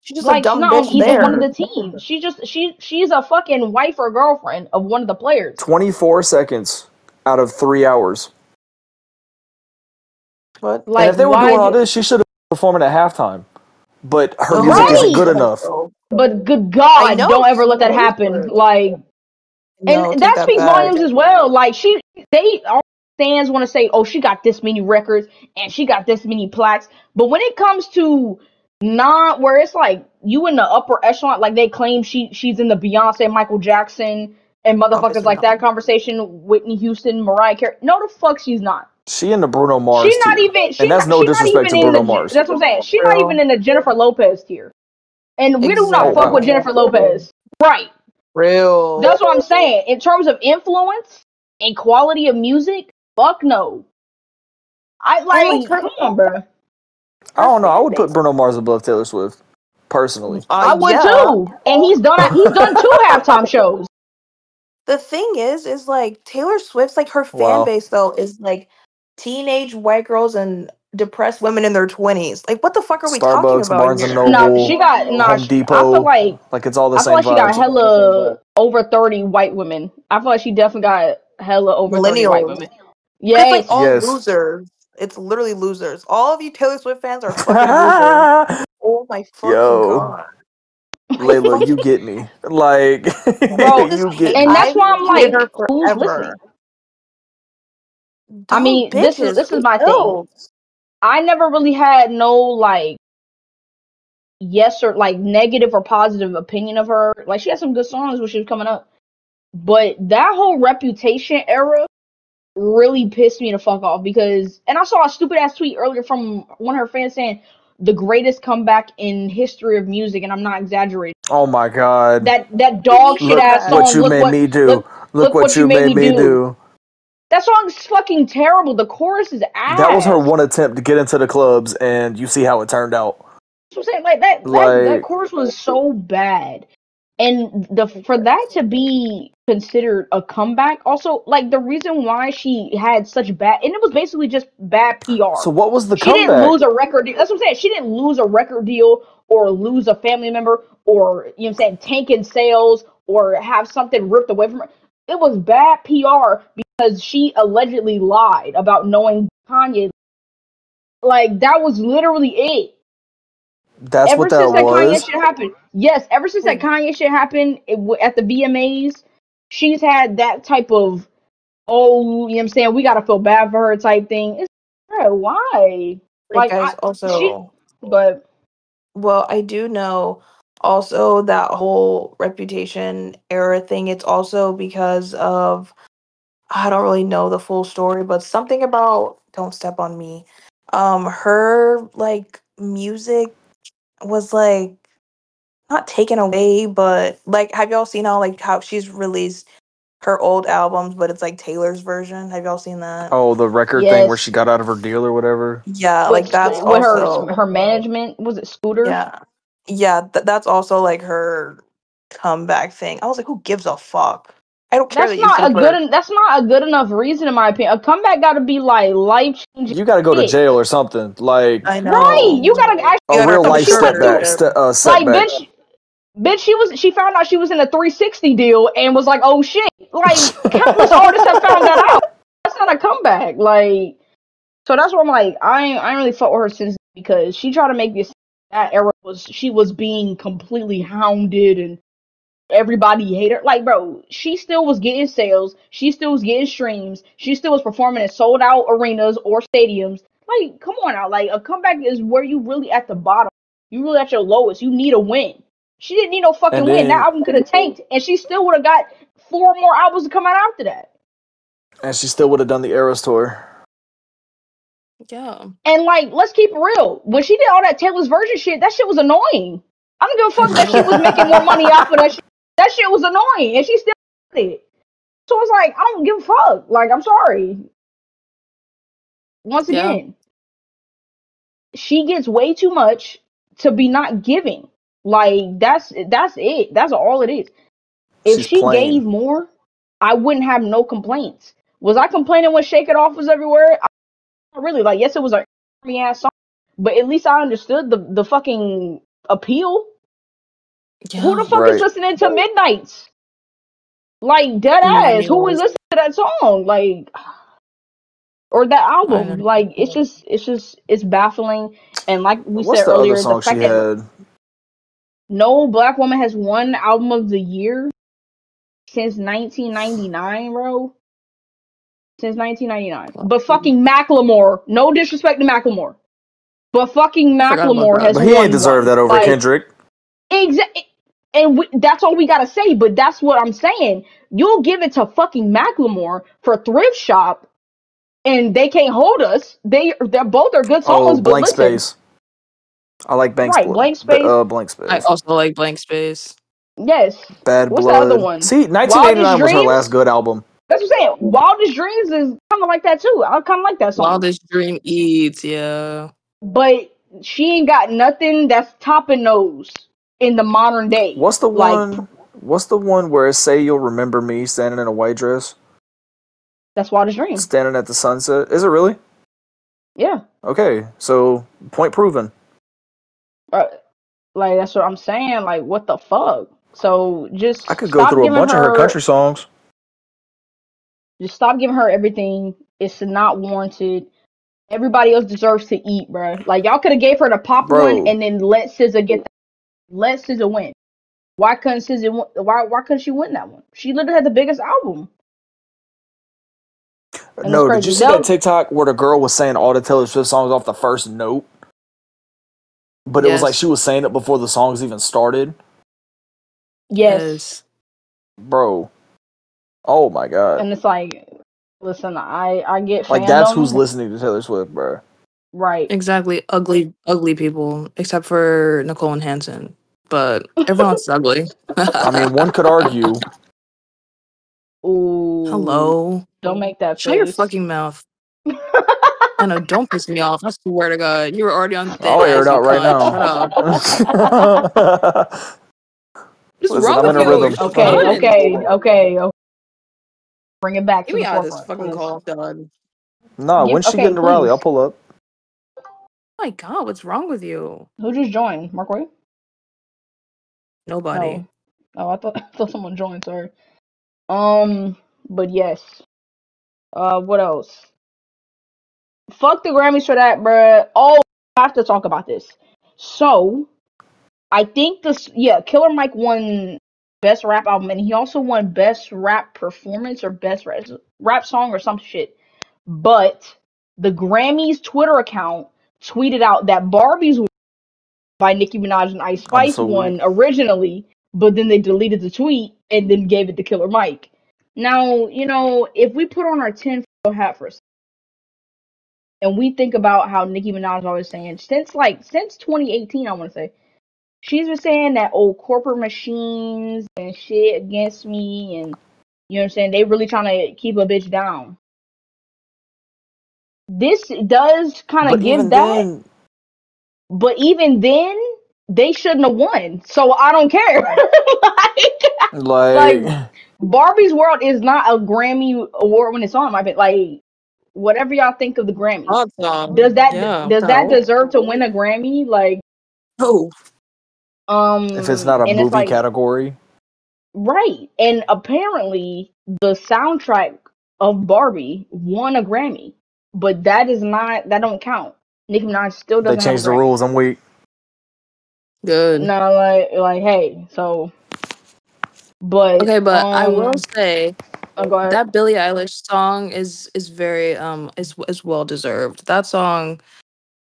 She's just like a dumb she's not on bitch either there. one of the teams. She just she she's a fucking wife or girlfriend of one of the players. 24 seconds. out of three hours. But Like, and if they were why doing all did- this, she should have been performing at halftime. But her music isn't good enough. But good I God, know, don't ever let that happen. over. Like, and No, take that speaks back. volumes as well. Like she, they all fans want to say, "Oh, she got this many records and she got this many plaques." But when it comes to not where it's like you in the upper echelon, like they claim she she's in the Beyonce, Michael Jackson, and motherfuckers Obviously like not. that conversation, Whitney Houston, Mariah Carey. No, the fuck, she's not. She in the Bruno Mars She's not tier. even. She's and that's not, no she's disrespect even to in Bruno the, Mars. That's what I'm saying. She's not even in the Jennifer Lopez tier, and we do not fuck with Jennifer Lopez, right? Real. That's what I'm saying. In terms of influence and quality of music, fuck no. I like, like come on, bro. I don't know. I would put Bruno Mars above Taylor Swift, personally. I would yeah. too. And he's done he's done two <laughs> halftime shows. The thing is, is like Taylor Swift's like her fan Wow. base though is like teenage white girls and depressed women in their twenties. Like, what the fuck are we talking Starbucks, about Barnes and? Noble, No, she got no. Home she- I Depot. feel like Like it's all the same. I feel same like she got hella over thirty white women. I feel like she definitely got hella over thirty white Millennials. women. It's Yes. like all Yes. losers. It's literally losers. All of you Taylor Swift fans are fucking losers. <laughs> Oh my fucking Yo. god. Laila, <laughs> you get me. Like, Bro, <laughs> you get and me. that's why I'm hated like, her who's forever. listening? I Dumb mean, this is- bitches, this is who my thing. knows? I never really had no like yes or like negative or positive opinion of her. Like she had some good songs when she was coming up. But that whole reputation era really pissed me the fuck off because and I saw a stupid ass tweet earlier from one of her fans saying the greatest comeback in history of music and I'm not exaggerating. Oh my god. That that dog shit look ass song what you look made what me do. look- Look, what, you made, me do. that song's fucking terrible. The chorus is ass. That was her one attempt to get into the clubs, and you see how it turned out. That's what I'm saying. Like that, that, that chorus was so bad, and the for that to be considered a comeback, also like the reason why she had such bad, and it was basically just bad PR. So what was the comeback? she comeback? didn't lose a record deal. That's what I'm saying. She didn't lose a record deal or lose a family member or you know what I'm saying tank in sales or have something ripped away from her. It was bad PR because she allegedly lied about knowing Kanye. Like that was literally it That's ever what that since that Kanye was. shit happened. Yes, ever since that Kanye shit happened it, w- at the VMAs, she's had that type of oh, you know what I'm saying, we gotta feel bad for her type thing. It's bro, why? Like, I- also, But well, I do know also that whole reputation era thing. It's also because of I don't really know the full story, but something about "Don't Step on Me." Um, her like music was like not taken away, but like, have y'all seen how like how she's released her old albums, but it's like Taylor's version? Have y'all seen that? Oh, the record thing where she got out of her deal or whatever. Yeah, like that's with also her her management was it Scooter? Yeah. Yeah, th- that's also like her comeback thing. I was like, who gives a fuck? I don't care That's that not a good. her- en- That's not a good enough reason, in my opinion. A comeback got to be like life changing. You got to go to jail or something. Like I know. Right? You gotta actually. You a real life she went step back. through- Ste- uh, like setback. bitch bitch she was she found out she was in a 360 deal and was like oh shit like <laughs> countless artists have found that out that's not a comeback like so that's why i'm like i ain't i ain't really fought with her since because she tried to make this that era was she was being completely hounded and everybody hated her like bro she still was getting sales she still was getting streams she still was performing in sold out arenas or stadiums like come on now like a comeback is where you really at the bottom you really at your lowest you need a win she didn't need no fucking And win. then- That album could have tanked, and she still would have got four more albums to come out after that. And she still would have done the Eras tour. Yeah. And like, let's keep it real. When she did all that Taylor's version shit, that shit was annoying. I don't give a fuck that she was making more money off of that shit. That shit was annoying, and she still did it. So it's like, I don't give a fuck. Like, I'm sorry. Once Yeah. again, she gets way too much to be not giving. Like, that's that's it. That's all it is. If She's she plain. gave more, I wouldn't have no complaints. Was I complaining when Shake It Off was everywhere? I, not really. Like, yes, it was a army ass song, but at least I understood the the fucking appeal. Who the fuck Right. is listening to Midnights? Like dead ass. Who is Millennials. listening to that song, like, <sighs> or that album. know. Like, it's just, it's just, it's baffling. And like we What's said the earlier, other song the she fact that had? no black woman has won album of the year since 1999, bro. Since 1999. But fucking Macklemore, no disrespect to Macklemore, but fucking forgot about Macklemore that. has But he won ain't deserve one. that over Like, Kendrick. Exactly. And we, that's all we gotta say. But that's what I'm saying. You'll give it to fucking Macklemore for Thrift Shop, and they can't hold us. They they're both are good Oh, songs. but blank listen, space. I like blank Right, Spl- Blank Space. Uh, blank space. I also like Blank Space. yes. Bad What's the blood. other one? See, 1989 was her last good album. That's what I'm saying. Wildest Dreams is kind of like that too. I kind of like that song. Wildest Dream Eats, yeah. But she ain't got nothing that's topping those in the modern day. What's the Like, one? What's the one where it say you'll remember me standing in a white dress, That's Wildest Dreams. standing at the sunset? Is it really? Yeah. Okay, so point proven. Uh, like that's what I'm saying. Like what the fuck? So just I could go through a bunch of her country songs. Just stop giving her everything. It's not warranted. Everybody else deserves to eat, bro. Like y'all could have gave her the pop Bro. one and then let SZA get. Let SZA win. Why couldn't SZA? win- Why why couldn't she win that one? She literally had the biggest album. And No, did you crazy. see They'll- that TikTok where the girl was saying all the Taylor Swift songs off the first note? But it was Yes. like she was saying it before the songs even started. Yes. Bro. Oh my god. And it's like, listen, I I get Like that's fandom, who's listening to Taylor Swift, bro. Right. Exactly. Ugly, ugly people, except for Nicole and Hanson. But everyone else is ugly. I mean, one could argue. <laughs> Ooh. Hello. Don't make that Shut your fucking mouth. <laughs> I know, don't piss me off. I swear to God. You were already on thin I'll air ice, it out right now. Shut up. <laughs> What's Listen, wrong I'm with in a you? rhythm. Okay, fun. okay, okay, okay. Bring it back Get to me the out of this fucking please. call, dog. nah, Give- when she okay, get into Raleigh, please. I'll pull up. Oh my God, what's wrong with you? Who just joined? Marquay? Nobody. No. Oh, I thought <laughs> I thought someone joined. Sorry. Um, but yes. Uh, what else? Fuck the Grammys for that, bruh. Oh, I have to talk about this. So, I think this. Yeah, Killer Mike won best rap album, and he also won best rap performance or best rap, rap song or some shit. But the Grammys Twitter account tweeted out that Barbie's by Nicki Minaj and Ice Spice so won originally, but then they deleted the tweet and then gave it to Killer Mike. Now, you know, if we put on our tinfoil hat for a second, and we think about how Nicki Minaj is always saying since like since 2018, I want to say she's been saying that old corporate machines and shit against me, and you know what I'm saying they really trying to keep a bitch down. This does kind But of give even that, then, but even then, they shouldn't have won. So I don't care. <laughs> like, like, Like- Barbie's World is not a Grammy award when it's on. My bit, like whatever y'all think of the Grammys, Hot song. does that Yeah, does what that hell? deserve to win a Grammy? Like, Oh, um, if it's not a and it's movie like, category, right? And apparently, the soundtrack of Barbie won a Grammy, but that is not that don't count. Nicki Minaj still they doesn't changed the have a rules. I'm weak. good. No, like like hey, so. But Okay, but I um, will say oh, go ahead. that Billie Eilish song is is very um is is well deserved. That song,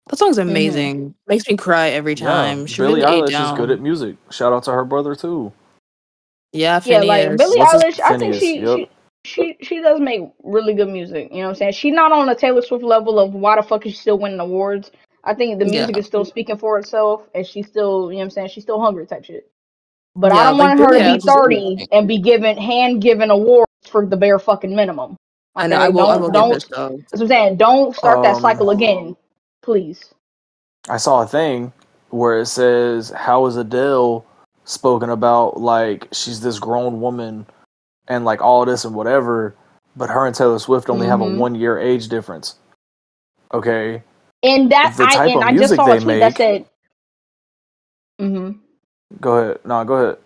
that song's Mm-hmm. amazing. Makes me cry every time. Yeah, she Billie really ate Eilish down. is good at music. Shout out to her brother too. yeah, Yeah, Finneas. like Billie What's his- Eilish, I think Finneas, she yep. she she she does make really good music. You know what I'm saying? She's not on a Taylor Swift level of why the fuck is she still winning awards. I think the music Yeah. is still speaking for itself, and she's still, you know what I'm saying? She's still hungry type shit. But I don't like want her Billie to be 30 amazing. and be given hand given awards for the bare fucking minimum. I know. I will. Don't, will don't. this though. That's what I'm saying. Don't start that Um, cycle again, please. I saw a thing where it says, "How is Adele spoken about? Like she's this grown woman, and like all this and whatever." But her and Taylor Swift only have a Mhm. one year age difference. Okay, And that's The I type and of I just music saw a they tweet that make- said. Mm-hmm. go ahead. No, go ahead.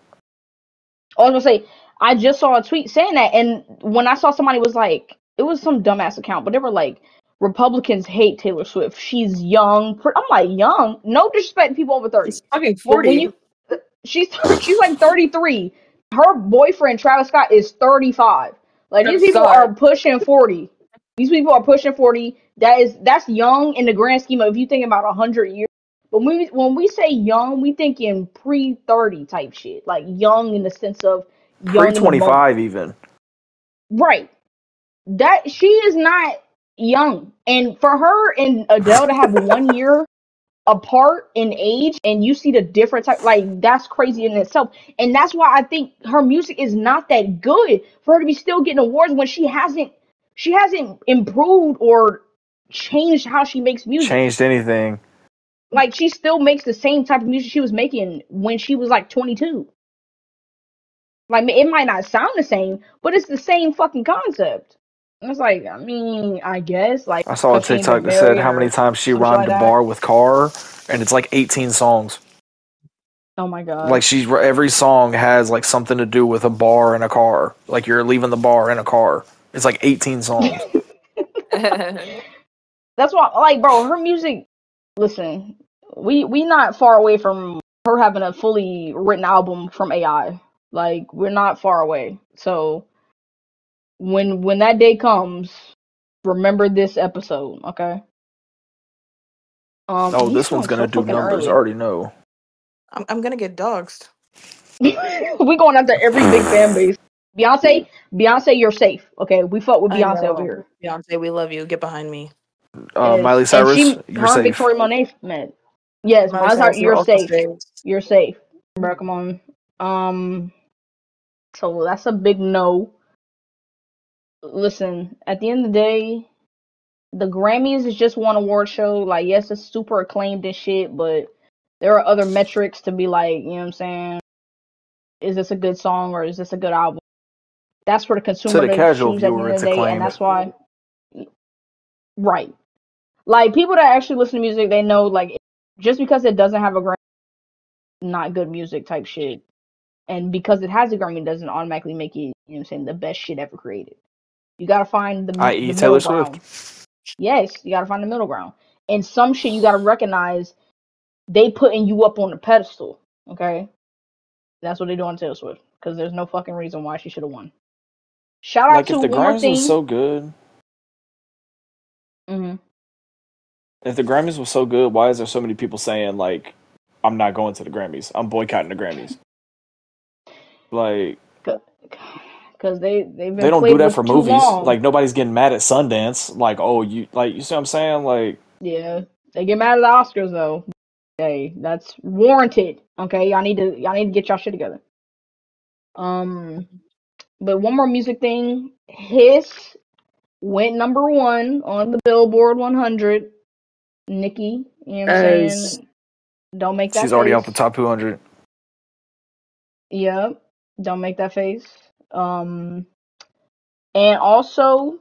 I was gonna say, I just saw a tweet saying that, and when I saw somebody was like, it was some dumbass account, but they were like, Republicans hate Taylor Swift. She's young. I'm like, young? No disrespect to people over thirty. She's fucking forty. you, she's <laughs> she's like 33. Her boyfriend Travis Scott is 35. Like these Travis people Scott. are pushing 40. These people are pushing 40. That is that's young in the grand scheme of if you think about 100 years. But when we when we say young, we think in pre 30 type shit. Like young in the sense of young Pre in the twenty moment. five even. Right. That she is not young. And for her and Adele to have <laughs> one year apart in age and you see the different type like that's crazy in itself. And that's why I think her music is not that good for her to be still getting awards when she hasn't she hasn't improved or changed how she makes music. Changed anything. Like she still makes the same type of music she was making when she was like 22. Like it might not sound the same, but it's the same fucking concept. And it's like, I mean, I guess like I saw a TikTok that said how many times she rhymed like a bar with car, and it's like 18 songs. Oh my god. Like she's every song has like something to do with a bar and a car. Like you're leaving the bar in a car. It's like 18 songs. <laughs> <laughs> That's why, like, bro, her music. Listen, we we not far away from her having a fully written album from AI. Like, we're not far away. So when when that day comes, remember this episode, okay? Um, oh, he's this one's going gonna so do fucking numbers. I already know. I'm, I'm gonna get doxxed. <laughs> we going after every big fan <sighs> base. Beyonce, Beyonce, you're safe. Okay, we fuck with I Beyonce know. over here. Beyonce, we love you. Get behind me. Uh, Yes. Miley Cyrus, she, you're safe. Victoria Monet met. Yes, Miley Miley Cyrus, Cyrus, you're also safe. You're safe. Bro, come on. Um, so that's a big no. Listen, at the end of the day, the Grammys is just one award show. Like, yes, it's super acclaimed and shit, but there are other metrics to be like, you know what I'm saying? Is this a good song or is this a good album? That's for the consumer to the casual choose at the viewer, it's acclaimed. and that's why. Right. Like people that actually listen to music, they know like just because it doesn't have a Grammy, not good music type shit, and because it has a Grammy, doesn't automatically make it, you know, what I'm saying the best shit ever created. You gotta find the, I.e. the Taylor middle ground. Yes, you gotta find the middle ground. And some shit you gotta recognize they putting you up on the pedestal. Okay, that's what they do on Taylor Swift because there's no fucking reason why she should have won. Shout out Like to if the Grammys thing. was so good, Mhm. if the Grammys was so good, why is there so many people saying like, "I'm not going to the Grammys. I'm boycotting the Grammys." <laughs> Like Because they they've been they don't do that for movies. long. Like nobody's getting mad at Sundance. Like oh you like you see what I'm saying? Like Yeah, they get mad at the Oscars though. Hey, that's warranted. Okay, y'all need to y'all need to get y'all shit together. Um, but one more music thing. Hiss went number one on the Billboard 100. Nicki, you know what I'm As- saying? Don't make that. she's already face. off the top 200. Yep. Don't make that face. Um, and also,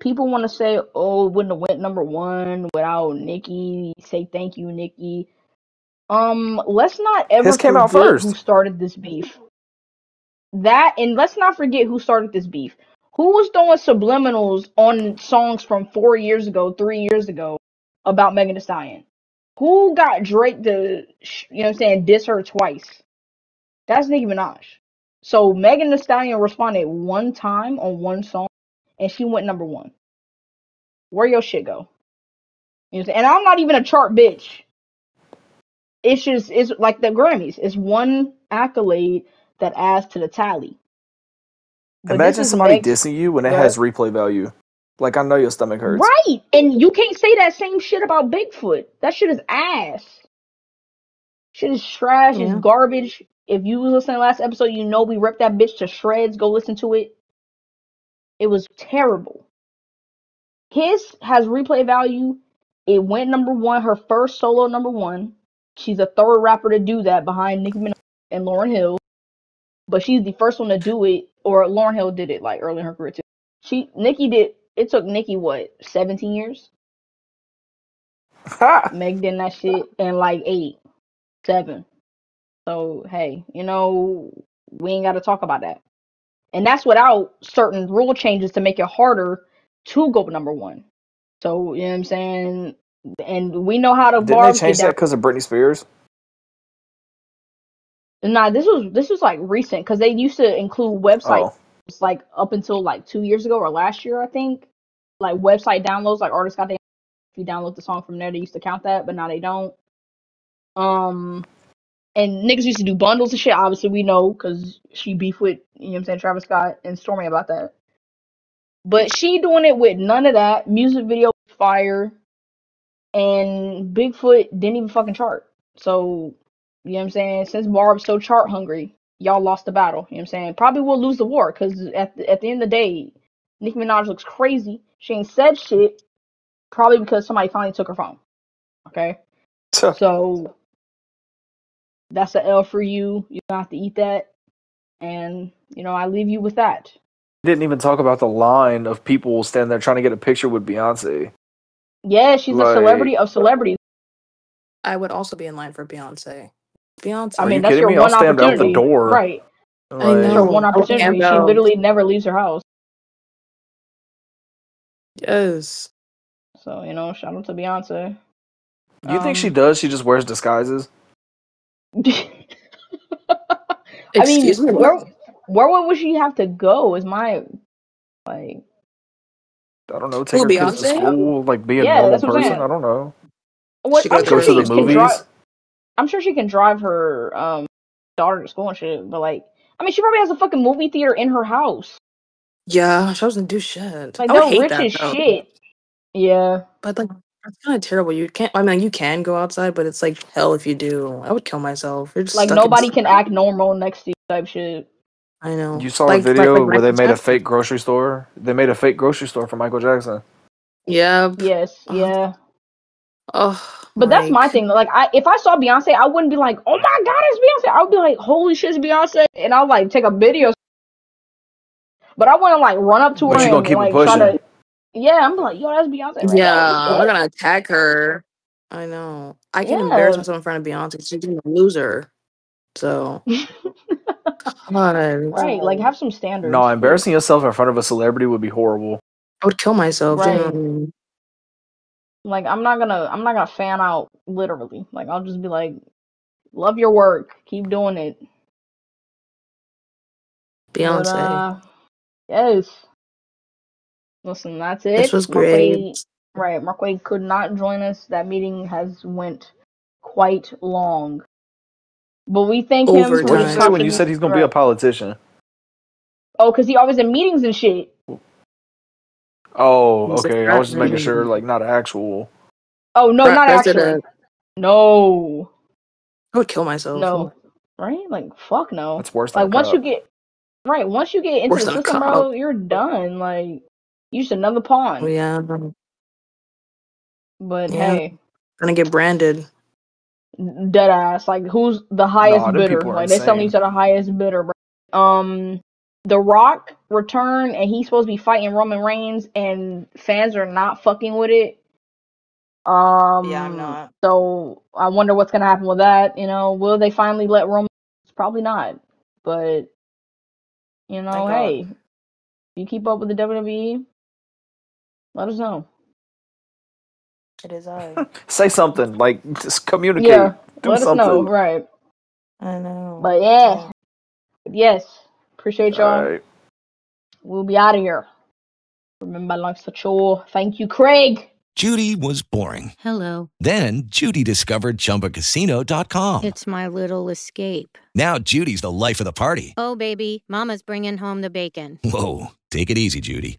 people want to say, "Oh, it wouldn't have went number one without Nicki." Say thank you, Nicki. Um, let's not ever Hiss came out first. who started this beef. That and let's not forget who started this beef. Who was throwing subliminals on songs from four years ago, three years ago about Megan Thee Stallion? Who got Drake to, you know what I'm saying, diss her twice? That's Nicki Minaj. So Megan Thee Stallion responded one time on one song, and she went number one. Where your shit go? You know what I'm saying? And I'm not even a chart bitch. It's just it's like the Grammys. It's one accolade that adds to the tally. But Imagine somebody Meg- dissing you when it has replay value. Like I know your stomach hurts. Right. And you can't say that same shit about Bigfoot. That shit is ass. Shit is trash, Yeah. it's garbage. If you was listening to last episode, you know we ripped that bitch to shreds. Go listen to it. It was terrible. Hiss has replay value. It went number one, her first solo number one. She's a third rapper to do that behind Nicki Minaj and Lauryn Hill. But she's the first one to do it, or Lauryn Hill did it like early in her career too. She Nicki did it took Nicki what, seventeen years? Meg did that shit in like eight, seven. So hey, you know, we ain't gotta talk about that. and that's without certain rule changes to make it harder to go number one. So you know what I'm saying, and we know how to Didn't they change that because of Britney Spears? Nah, this was this was like recent because they used to include websites Oh, like up until like two years ago or last year, I think. Like website downloads, like artists got they if you download the song from there, they used to count that, but now they don't. Um, and niggas used to do bundles and shit. Obviously, we know because she beef with you know what I'm saying Travis Scott and Stormi about that. But she doing it with none of that. Music video fire, and Bigfoot didn't even fucking chart. So you know what I'm saying? Since Barb's so chart hungry, y'all lost the battle. You know what I'm saying? Probably will lose the war because at the, at the end of the day, Nicki Minaj looks crazy. She ain't said shit. Probably because somebody finally took her phone. Okay, so that's a L for you. You don't have to eat that, and you know I leave you with that. didn't even talk about the line of people standing there trying to get a picture with Beyonce. Yeah, she's Like- a celebrity of celebrities. I would also be in line for Beyonce. Beyonce. I mean, that's your me? I'll one stand out the opportunity, door. right? I Like, That's her know. one opportunity. She literally never leaves her house. yes. So you know, shout out to Beyonce. You think she Um, does? She just wears disguises. I Excuse mean, me. where What? where would she have to go? Is my like I don't know. Take Who, her kids to Beyonce? school, like be a Yeah, normal that's what I'm person. saying. I don't know. what? She I'm gotta sure go she to the can movies? drive. I'm sure she can drive her um daughter to school and shit. But like, I mean, she probably has a fucking movie theater in her house. Yeah, she doesn't do shit. Like I would they're hate rich that as though. shit. Yeah. But like, that's kind of terrible. You can't. I mean, you can go outside, but it's like hell if you do. I would kill myself. You're just Like stuck nobody in- can act normal next to you type shit. I know. You saw like, a video like, like where they Michael made a Jackson. fake grocery store. They made a fake grocery store for Michael Jackson. Yeah. Yes. Uh-huh. Yeah. Oh, But that's my like, thing. Like, I if I saw Beyonce, I wouldn't be like, "Oh my god, it's Beyonce." I would be like, "Holy shit, it's Beyonce!" And I'll like take a video. But I want to like run up to But her you gonna and keep it like try pushing. To. Yeah, I'm like, "Yo, that's Beyonce." Right Yeah, now. I'm gonna attack her. I know. I can Yeah. embarrass myself in front of Beyonce. She's gonna lose her. So, <laughs> God, right. Like, have some standards. No, embarrassing yourself in front of a celebrity would be horrible. I would kill myself. Right. genuinely. Like, I'm not gonna. I'm not gonna fan out literally. Like, I'll just be like, "Love your work. Keep doing it." But, Beyonce. uh, yes. Listen, that's it. this was Marquay- great. Right, Marquay could not join us. That meeting has went quite long. But we thank him Overtime. for What did you say when you said he's gonna be a politician? Oh, because he always in meetings and shit. Oh, okay. I was just making sure, like, not actual. Oh no, Pre- not actual. No, I would kill myself. no. Right? Like fuck no. It's worse than Like a once you get right, once you get into Worse the system, bro, you're done. Like you just another pawn. Oh, yeah. But Yeah. hey, Gonna get branded. dead ass. Like who's the highest Nah, them bidder? people are Like they selling insane. to the highest bidder, bro. Um, The Rock return and he's supposed to be fighting Roman Reigns, and fans are not fucking with it. Um, Yeah, I'm not. So I wonder what's gonna happen with that. You know, will they finally let Roman? Probably not. But you know, Thank God. hey, you keep up with the WWE, let us know. It is I. <laughs> Say something. Like, just communicate. Yeah, Do let something. us know. Right. I know. But yeah, yes, appreciate y'all. Alright. We'll be out of here. Remember, life's a chore. Thank you, Craig. Judy was boring. Hello. Then Judy discovered ChumbaCasino.com. It's my little escape. Now Judy's the life of the party. Oh, baby, Mama's bringing home the bacon. Whoa, take it easy, Judy.